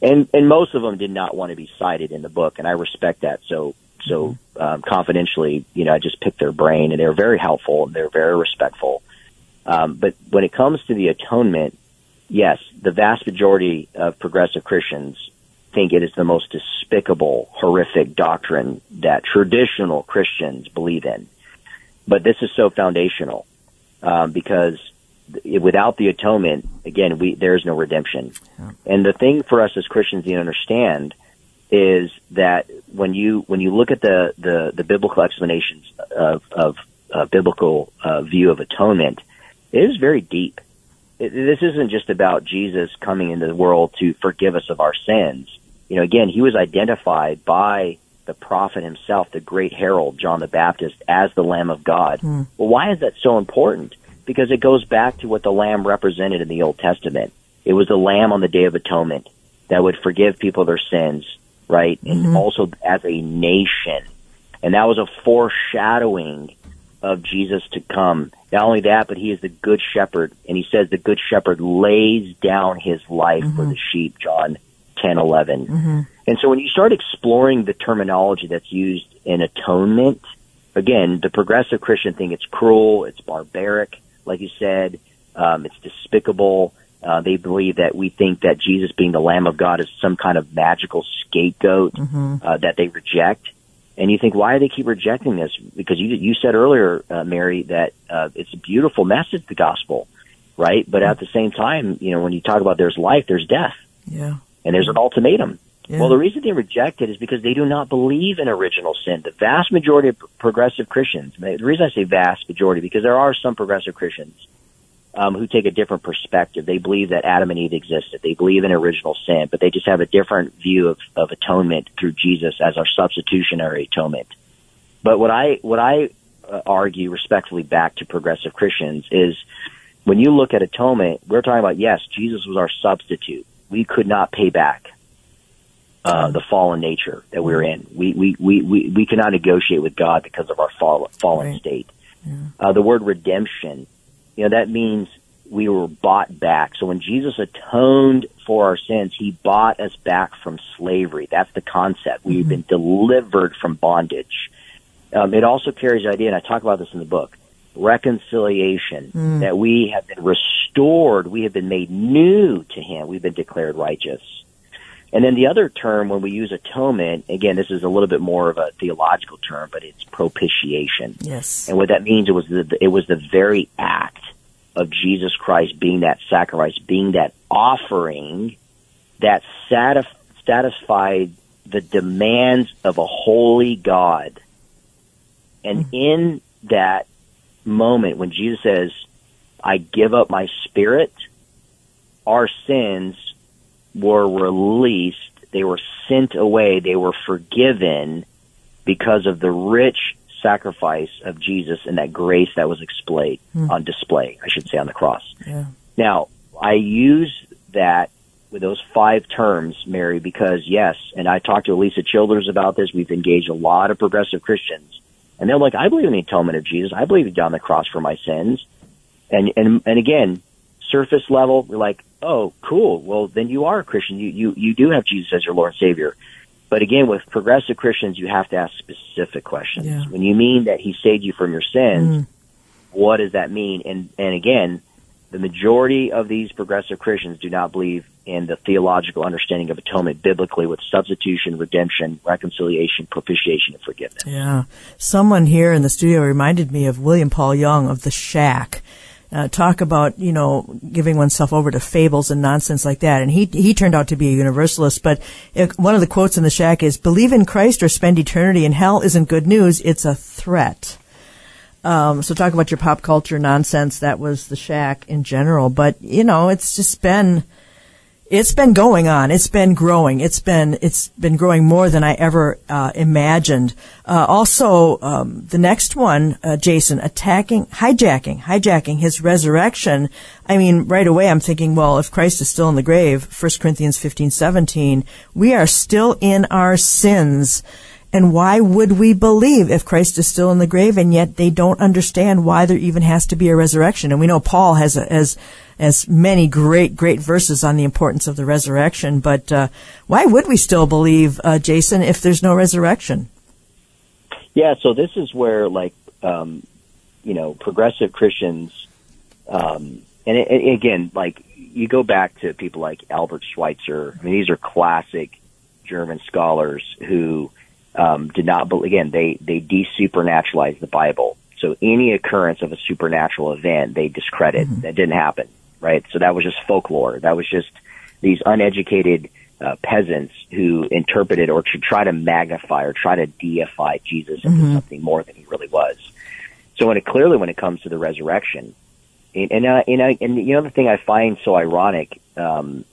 And and most of them did not want to be cited in the book, and I respect that. So so um, confidentially, you know, I just picked their brain, and they were very helpful and they were very respectful. Um, but when it comes to the atonement, yes, the vast majority of progressive Christians think it is the most despicable, horrific doctrine that traditional Christians believe in. But this is so foundational um, because without the atonement, again, we there is no redemption. And the thing for us as Christians to understand is that when you when you look at the the, the biblical explanations of of uh, biblical uh, view of atonement, it is very deep. It, this isn't just about Jesus coming into the world to forgive us of our sins. You know, again, he was identified by the prophet himself, the great herald John the Baptist, as the Lamb of God. Hmm. Well, why is that so important? Because it goes back to what the Lamb represented in the Old Testament. It was the Lamb on the Day of Atonement that would forgive people their sins, right? And mm-hmm. also as a nation. And that was a foreshadowing of Jesus to come. Not only that, but he is the good shepherd. And he says the good shepherd lays down his life for the sheep, John 10, 11. And so when you start exploring the terminology that's used in atonement, again, the progressive Christian think it's cruel, it's barbaric, like you said, um, it's despicable. Uh, they believe that we think that Jesus being the Lamb of God is some kind of magical scapegoat uh, that they reject. And you think, why do they keep rejecting this? Because you you said earlier, uh, Mary, that uh, it's a beautiful message, the gospel, right? But at the same time, you know, when you talk about there's life, there's death, Yeah. and there's an ultimatum. Yeah. Well, the reason they reject it is because they do not believe in original sin. The vast majority of progressive Christians, the reason I say vast majority, because there are some progressive Christians um, who take a different perspective. They believe that Adam and Eve existed. They believe in original sin, but they just have a different view of, of atonement through Jesus as our substitutionary atonement. But what I what I uh, argue respectfully back to progressive Christians is when you look at atonement, we're talking about yes, Jesus was our substitute. We could not pay back uh, the fallen nature that we're in. We we, we, we we cannot negotiate with God because of our fall, fallen Right. state. Uh, the word redemption, you know, that means we were bought back. So when Jesus atoned for our sins, he bought us back from slavery. That's the concept. We've been delivered from bondage. Um, it also carries the idea, and I talk about this in the book, reconciliation, that we have been restored. We have been made new to him. We've been declared righteous. And then the other term, when we use atonement, again, this is a little bit more of a theological term, but it's propitiation. Yes. And what that means, it was the, it was the very act of Jesus Christ being that sacrifice, being that offering that satisf- satisfied the demands of a holy God. And mm-hmm. in that moment when Jesus says, I give up my spirit, our sins were released, they were sent away, they were forgiven, because of the rich sacrifice of Jesus and that grace that was displayed hmm. on display, I should say, on the cross. Yeah. Now, I use that with those five terms, Mary, because yes, and I talked to Alisa Childers about this. We've engaged a lot of progressive Christians, and they're like, "I believe in the atonement of Jesus. I believe he died on the cross for my sins." And and and again, surface level, we're like, "Oh, cool. Well, then you are a Christian. You you you do have Jesus as your Lord and Savior." But again, with progressive Christians, you have to ask specific questions. Yeah. When you mean that He saved you from your sins, mm. what does that mean? And and again, the majority of these progressive Christians do not believe in the theological understanding of atonement biblically with substitution, redemption, reconciliation, propitiation, and forgiveness. Yeah. Someone here in the studio reminded me of William Paul Young of The Shack. Uh, talk about, you know, giving oneself over to fables and nonsense like that. And he, he turned out to be a universalist, but it, one of the quotes in The Shack is, believe in Christ or spend eternity in hell isn't good news, it's a threat. Um, so talk about your pop culture nonsense. That was The Shack in general. But, you know, it's just been, it's been going on. It's been growing. It's been it's been growing more than I ever uh, imagined. Uh, also, um, the next one, uh, Jason, attacking, hijacking, hijacking his resurrection. I mean, right away, I'm thinking, well, if Christ is still in the grave, 1 Corinthians 15, 17, we are still in our sins. And why would we believe if Christ is still in the grave and yet they don't understand why there even has to be a resurrection? And we know Paul has has as many great great verses on the importance of the resurrection. But uh, why would we still believe, uh, Jason, if there's no resurrection? Yeah, so this is where, like, um, you know, progressive Christians, um, and, it, and again, like, you go back to people like Albert Schweitzer. I mean, these are classic German scholars who um, did not, bel again, they they desupernaturalized the Bible. So any occurrence of a supernatural event, they discredit. That didn't happen, right? So that was just folklore. That was just these uneducated uh, peasants who interpreted or to try to magnify or try to deify Jesus into something more than he really was. So when it clearly, when it comes to the resurrection, and and, uh, and, I, and you know the thing I find so ironic, um,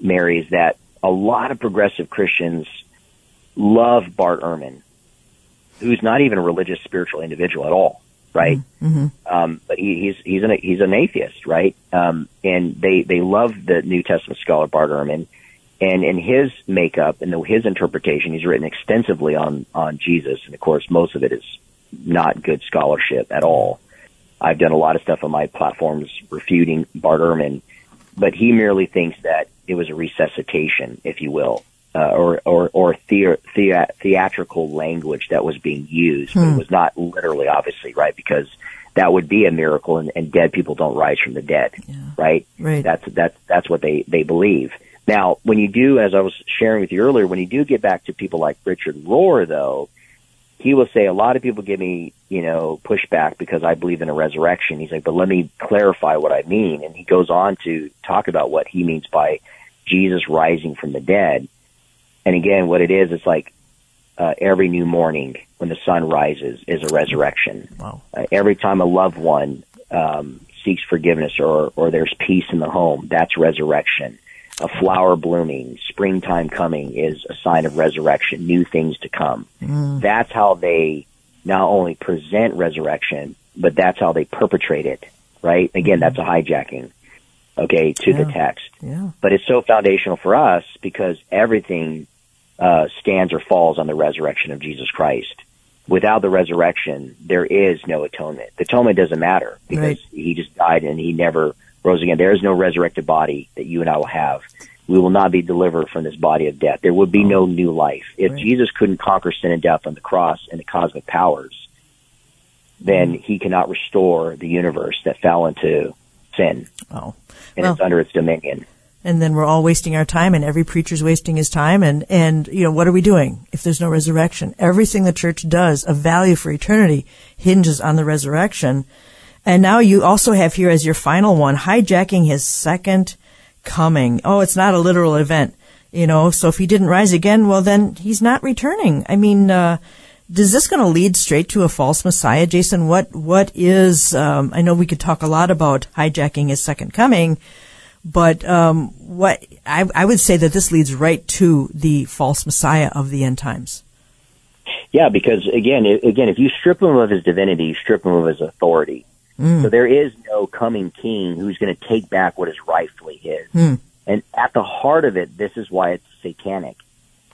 Mary, is that a lot of progressive Christians love Bart Ehrman, who's not even a religious, spiritual individual at all, right? Um, but he, he's he's an he's an atheist, right? Um, and they they love the New Testament scholar Bart Ehrman, and in his makeup and the, his interpretation, he's written extensively on on Jesus, and of course, most of it is not good scholarship at all. I've done a lot of stuff on my platforms refuting Bart Ehrman, but he merely thinks that it was a resuscitation, if you will, uh, or or or thea- thea- theatrical language that was being used, but it was not literally, obviously, right? Because that would be a miracle, and, and dead people don't rise from the dead, right? Right. That's that's that's what they they believe. Now, when you do, as I was sharing with you earlier, when you do get back to people like Richard Rohr, though, he will say a lot of people give me, you know, pushback because I believe in a resurrection. He's like, but let me clarify what I mean. And he goes on to talk about what he means by Jesus rising from the dead. And again, what it is, it's like uh, every new morning when the sun rises is a resurrection. Wow. Uh, every time a loved one um, seeks forgiveness or, or there's peace in the home, that's resurrection. A flower blooming, springtime coming is a sign of resurrection, new things to come. That's how they not only present resurrection, but that's how they perpetrate it, right? Again, that's a hijacking, okay, to the text Yeah. but it's so foundational for us because everything uh, stands or falls on the resurrection of Jesus Christ. Without the resurrection, there is no atonement. The atonement doesn't matter because Right. he just died and he never rose again. There is no resurrected body that you and I will have. We will not be delivered from this body of death. There would be no new life. If Right. Jesus couldn't conquer sin and death on the cross and the cosmic powers, then he cannot restore the universe that fell into sin. Wow. and Well- it's under its dominion. and then we're all wasting our time and every preacher's wasting his time and and you know what are we doing? If there's no resurrection. Everything the church does of value for eternity hinges on the resurrection. And now you also have here as your final one hijacking his second coming. Oh it's not a literal event you know so if he didn't rise again well then he's not returning. I mean uh is this going to lead straight to a false messiah jason what what is um, i know we could talk a lot about hijacking his second coming but um, what I, I would say that this leads right to the false messiah of the end times. Yeah, because again, again, if you strip him of his divinity, you strip him of his authority. So there is no coming king who's going to take back what is rightfully his. And at the heart of it, this is why it's satanic.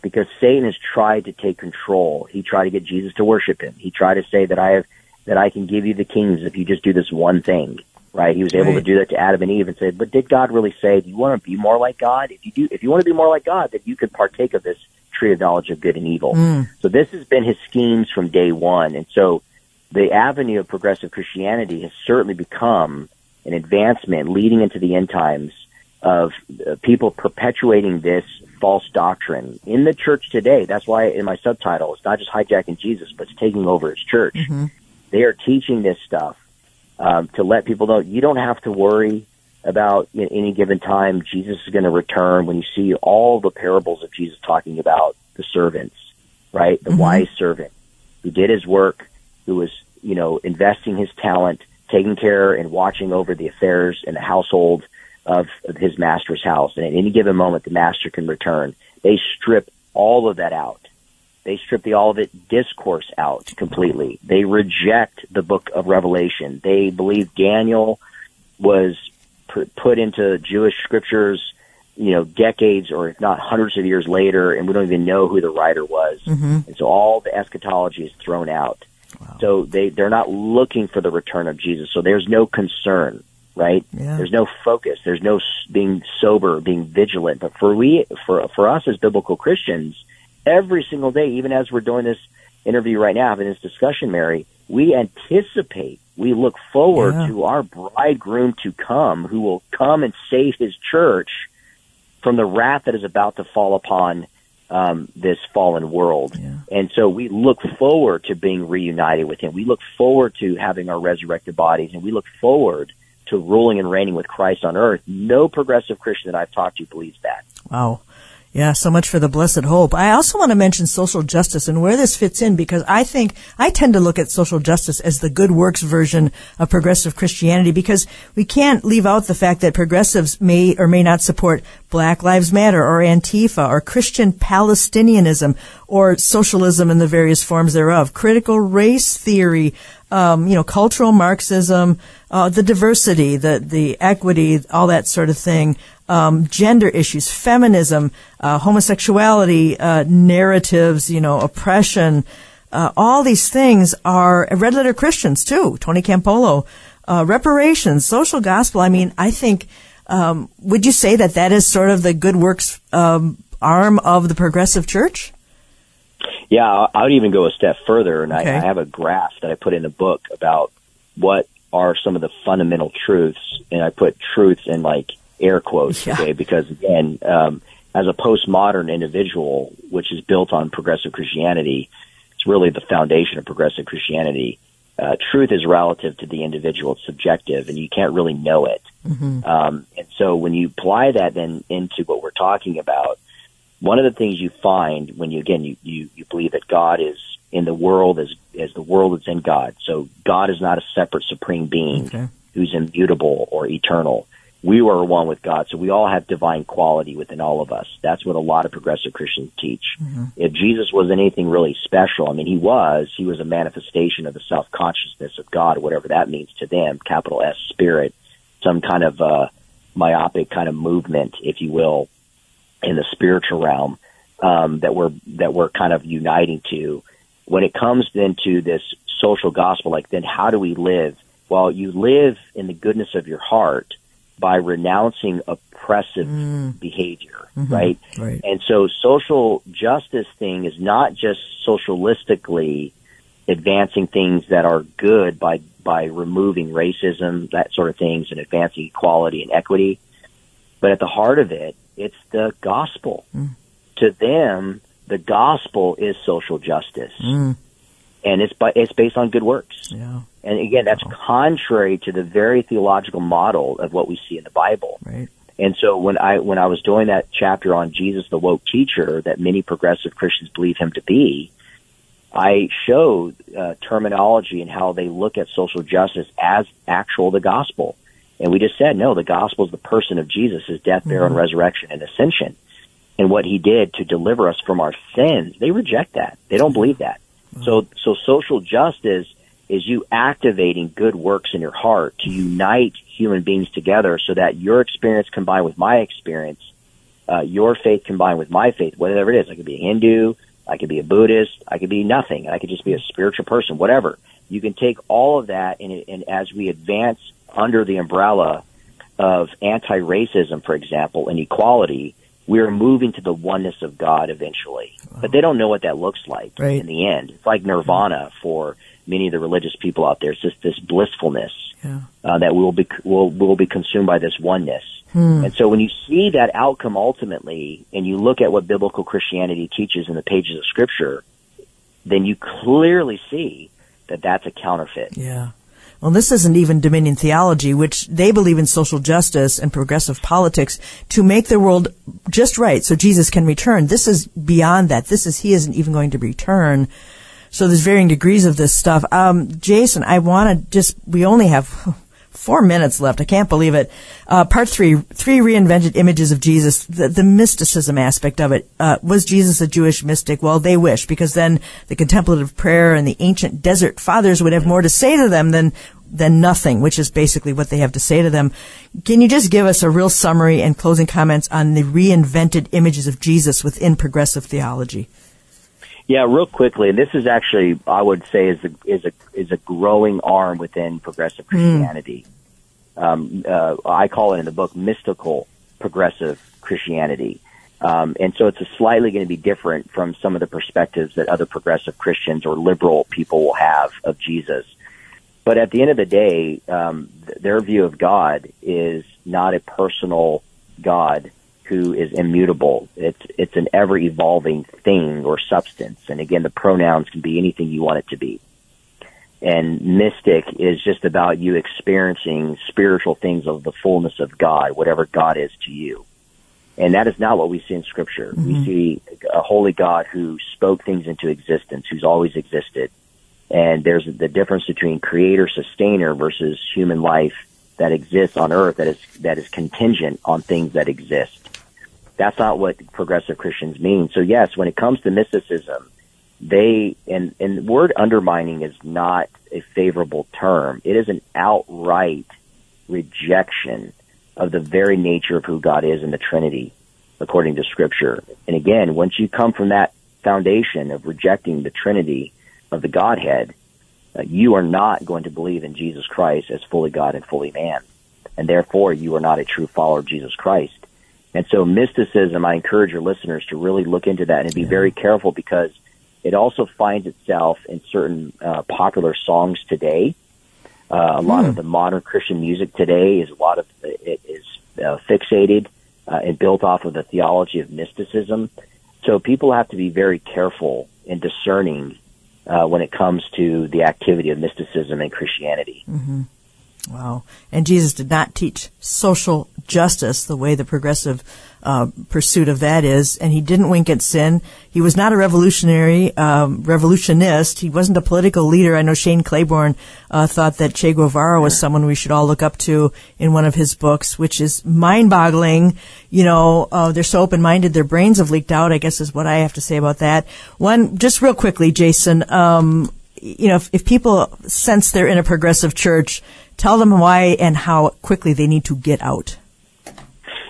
Because Satan has tried to take control. He tried to get Jesus to worship him. He tried to say that I have, that I can give you the kings if you just do this one thing. Right? He was able to do that to Adam and Eve and said, but did God really say, do you want to be more like God? If you do, if you want to be more like God, then you could partake of this tree of knowledge of good and evil. Hmm. So this has been his schemes from day one. And so the avenue of progressive Christianity has certainly become an advancement leading into the end times of uh, people perpetuating this false doctrine in the church today. That's why in my subtitle, it's not just hijacking Jesus, but it's taking over his church. They are teaching this stuff um, to let people know you don't have to worry about at any given time Jesus is going to return. When you see all the parables of Jesus talking about the servants, right, the wise servant who did his work, who was you know investing his talent, taking care and watching over the affairs in the household of, of his master's house, and at any given moment the master can return. They strip all of that out. They strip the Olivet discourse out completely. They reject the book of Revelation. They believe Daniel was pu- put into Jewish scriptures, you know, decades or if not hundreds of years later, and we don't even know who the writer was. Mm-hmm. And so all the eschatology is thrown out. So they they're not looking for the return of Jesus. So there's no concern, right? Yeah. There's no focus. There's no being sober, being vigilant. But for we for for us as biblical Christians, every single day, even as we're doing this interview right now, having this discussion, Mary, we anticipate, we look forward Yeah. to our bridegroom to come, who will come and save his church from the wrath that is about to fall upon um, this fallen world. Yeah. And so we look forward to being reunited with him. We look forward to having our resurrected bodies, and we look forward to ruling and reigning with Christ on earth. No progressive Christian that I've talked to believes that. Wow. Yeah, so much for the blessed hope. I also want to mention social justice and where this fits in because I think I tend to look at social justice as the good works version of progressive Christianity because we can't leave out the fact that progressives may or may not support Black Lives Matter or Antifa or Christian Palestinianism or socialism in the various forms thereof, critical race theory, um, you know, cultural Marxism, uh, the diversity, the the equity, all that sort of thing, um, gender issues, feminism, uh, homosexuality, uh, narratives, you know, oppression. Uh, all these things are red letter Christians too. Tony Campolo, uh, reparations, social gospel. I mean, I think. Um, would you say that that is sort of the good works um, arm of the progressive church? Yeah, I would even go a step further, and Okay. I, I have a graph that I put in the book about what are some of the fundamental truths, and I put truths in like air quotes, Yeah. okay? Because again, um, as a postmodern individual, which is built on progressive Christianity, it's really the foundation of progressive Christianity. Uh, truth is relative to the individual; it's subjective, and you can't really know it. Um, and so, when you apply that then into what we're talking about, one of the things you find when you again you, you, you believe that God is in the world as as the world is in God. So God is not a separate supreme being Okay. who's immutable or eternal. We are one with God, so we all have divine quality within all of us. That's what a lot of progressive Christians teach. If Jesus was anything really special, I mean, he was. He was a manifestation of the self consciousness of God, whatever that means to them. Capital S Spirit, some kind of uh, myopic kind of movement, if you will, in the spiritual realm um, that we're that we're kind of uniting to. When it comes then to this social gospel, like then how do we live? Well, you live in the goodness of your heart by renouncing oppressive behavior, right? Right. And so social justice thing is not just socialistically advancing things that are good by by removing racism, that sort of things, and advancing equality and equity. But at the heart of it, it's the gospel. To them, the gospel is social justice, and it's by, it's based on good works. Yeah. And again, that's contrary to the very theological model of what we see in the Bible. Right. And so when I when I was doing that chapter on Jesus the woke teacher that many progressive Christians believe him to be, I showed uh, terminology and how they look at social justice as actual the gospel. And we just said, no, the gospel is the person of Jesus, his death, burial, and resurrection and ascension. And what he did to deliver us from our sins, they reject that. They don't believe that. So, so social justice is you activating good works in your heart to unite human beings together so that your experience combined with my experience, uh, your faith combined with my faith, whatever it is, I could be a Hindu, I could be a Buddhist, I could be nothing, I could just be a spiritual person, whatever. You can take all of that and, and as we advance under the umbrella of anti-racism, for example, and equality, we're moving to the oneness of God eventually. Wow. But they don't know what that looks like right. in the end. It's like nirvana for many of the religious people out there. It's just this blissfulness yeah. uh, that will be will will be consumed by this oneness. Hmm. And so when you see that outcome ultimately, and you look at what biblical Christianity teaches in the pages of Scripture, then you clearly see that that's a counterfeit. Yeah. Well, this isn't even Dominion theology, which they believe in social justice and progressive politics to make the world just right so Jesus can return. This is beyond that. This is, he isn't even going to return. So there's varying degrees of this stuff. Um, Jason, I want to just, we only have four minutes left. I can't believe it. Uh, part three, three reinvented images of Jesus. The, the mysticism aspect of it. Uh, was Jesus a Jewish mystic? Well, they wish, because then the contemplative prayer and the ancient desert fathers would have more to say to them than than nothing, which is basically what they have to say to them. Can you just give us a real summary and closing comments on the reinvented images of Jesus within progressive theology? Yeah, real quickly. This is actually, I would say, is a is a is a growing arm within progressive Christianity. Mm. Um, uh, I call it in the book mystical progressive Christianity, um, and so it's a slightly going to be different from some of the perspectives that other progressive Christians or liberal people will have of Jesus. But at the end of the day, um, th- their view of God is not a personal God who is immutable. It's it's an ever evolving thing or substance. And again, the pronouns can be anything you want it to be. And mystic is just about you experiencing spiritual things of the fullness of God, whatever God is to you. And that is not what we see in scripture. Mm-hmm. We see a holy God who spoke things into existence, who's always existed. And there's the difference between creator sustainer versus human life that exists on earth that is, that is contingent on things that exist. That's not what progressive Christians mean. So yes, when it comes to mysticism, they, and, and word undermining is not a favorable term. It is an outright rejection of the very nature of who God is in the Trinity, according to scripture. And again, once you come from that foundation of rejecting the Trinity of the Godhead, uh, you are not going to believe in Jesus Christ as fully God and fully man. And therefore, you are not a true follower of Jesus Christ. And so mysticism, I encourage your listeners to really look into that and be very careful because it also finds itself in certain uh, popular songs today. Uh, a lot of the modern Christian music today is a lot of it is uh, fixated uh, and built off of the theology of mysticism. So people have to be very careful in discerning uh, when it comes to the activity of mysticism and Christianity. Mm-hmm. Wow. And Jesus did not teach social justice the way the progressive uh, pursuit of that is, and he didn't wink at sin. He was not a revolutionary, um, revolutionist. He wasn't a political leader. I know Shane Claiborne uh, thought that Che Guevara was someone we should all look up to in one of his books, which is mind-boggling. You know, uh, they're so open-minded, their brains have leaked out. I guess is what I have to say about that. One, just real quickly, Jason. Um, you know, if, if people sense they're in a progressive church, tell them why and how quickly they need to get out.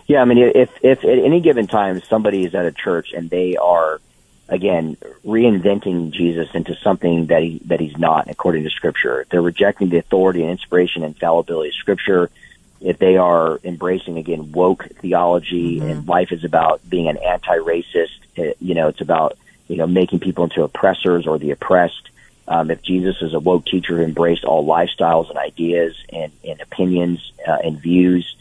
Yeah, I mean, if if at any given time somebody is at a church and they are again reinventing Jesus into something that he that he's not according to Scripture, they're rejecting the authority and inspiration and fallibility of Scripture. If they are embracing again woke theology mm-hmm. and life is about being an anti-racist, you know, it's about you know making people into oppressors or the oppressed. Um, if Jesus is a woke teacher who embraced all lifestyles and ideas and, and opinions uh, and views,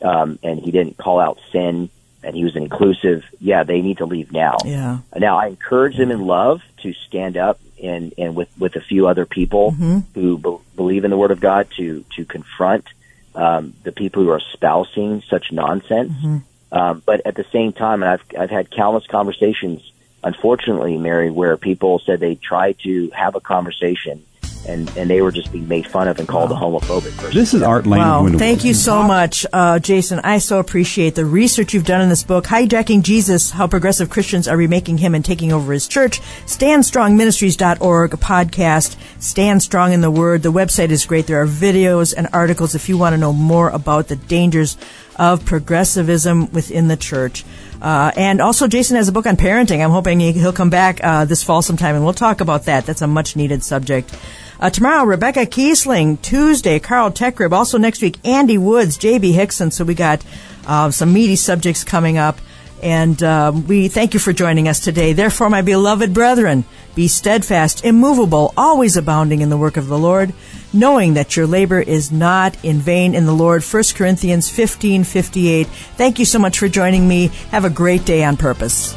um, and he didn't call out sin and he was inclusive, yeah, they need to leave now. Yeah. Now, I encourage them in love to stand up and, and with, with a few other people mm-hmm. who be- believe in the Word of God to, to confront um, the people who are espousing such nonsense. Mm-hmm. Um, but at the same time, and I've, I've had countless conversations, unfortunately, Mary, where people said they tried to have a conversation and and they were just being made fun of and called a homophobic person. This is Art Lane. Wow. Thank you so much, uh, Jason. I so appreciate the research you've done in this book, Hijacking Jesus, How Progressive Christians Are Remaking Him and Taking Over His Church. StandStrongMinistries.org podcast. Stand Strong in the Word. The website is great. There are videos and articles if you want to know more about the dangers of progressivism within the church. Uh, and also, Jason has a book on parenting. I'm hoping he- he'll come back uh, this fall sometime, and we'll talk about that. That's a much needed subject. Uh, tomorrow, Rebecca Kiesling. Tuesday, Carl Teichrib. Also next week, Andy Woods, J.B. Hixson. So we got uh, some meaty subjects coming up. And um, we thank you for joining us today. Therefore, my beloved brethren, be steadfast, immovable, always abounding in the work of the Lord, knowing that your labor is not in vain in the Lord. 1 Corinthians 15 58. Thank you so much for joining me. Have a great day on purpose.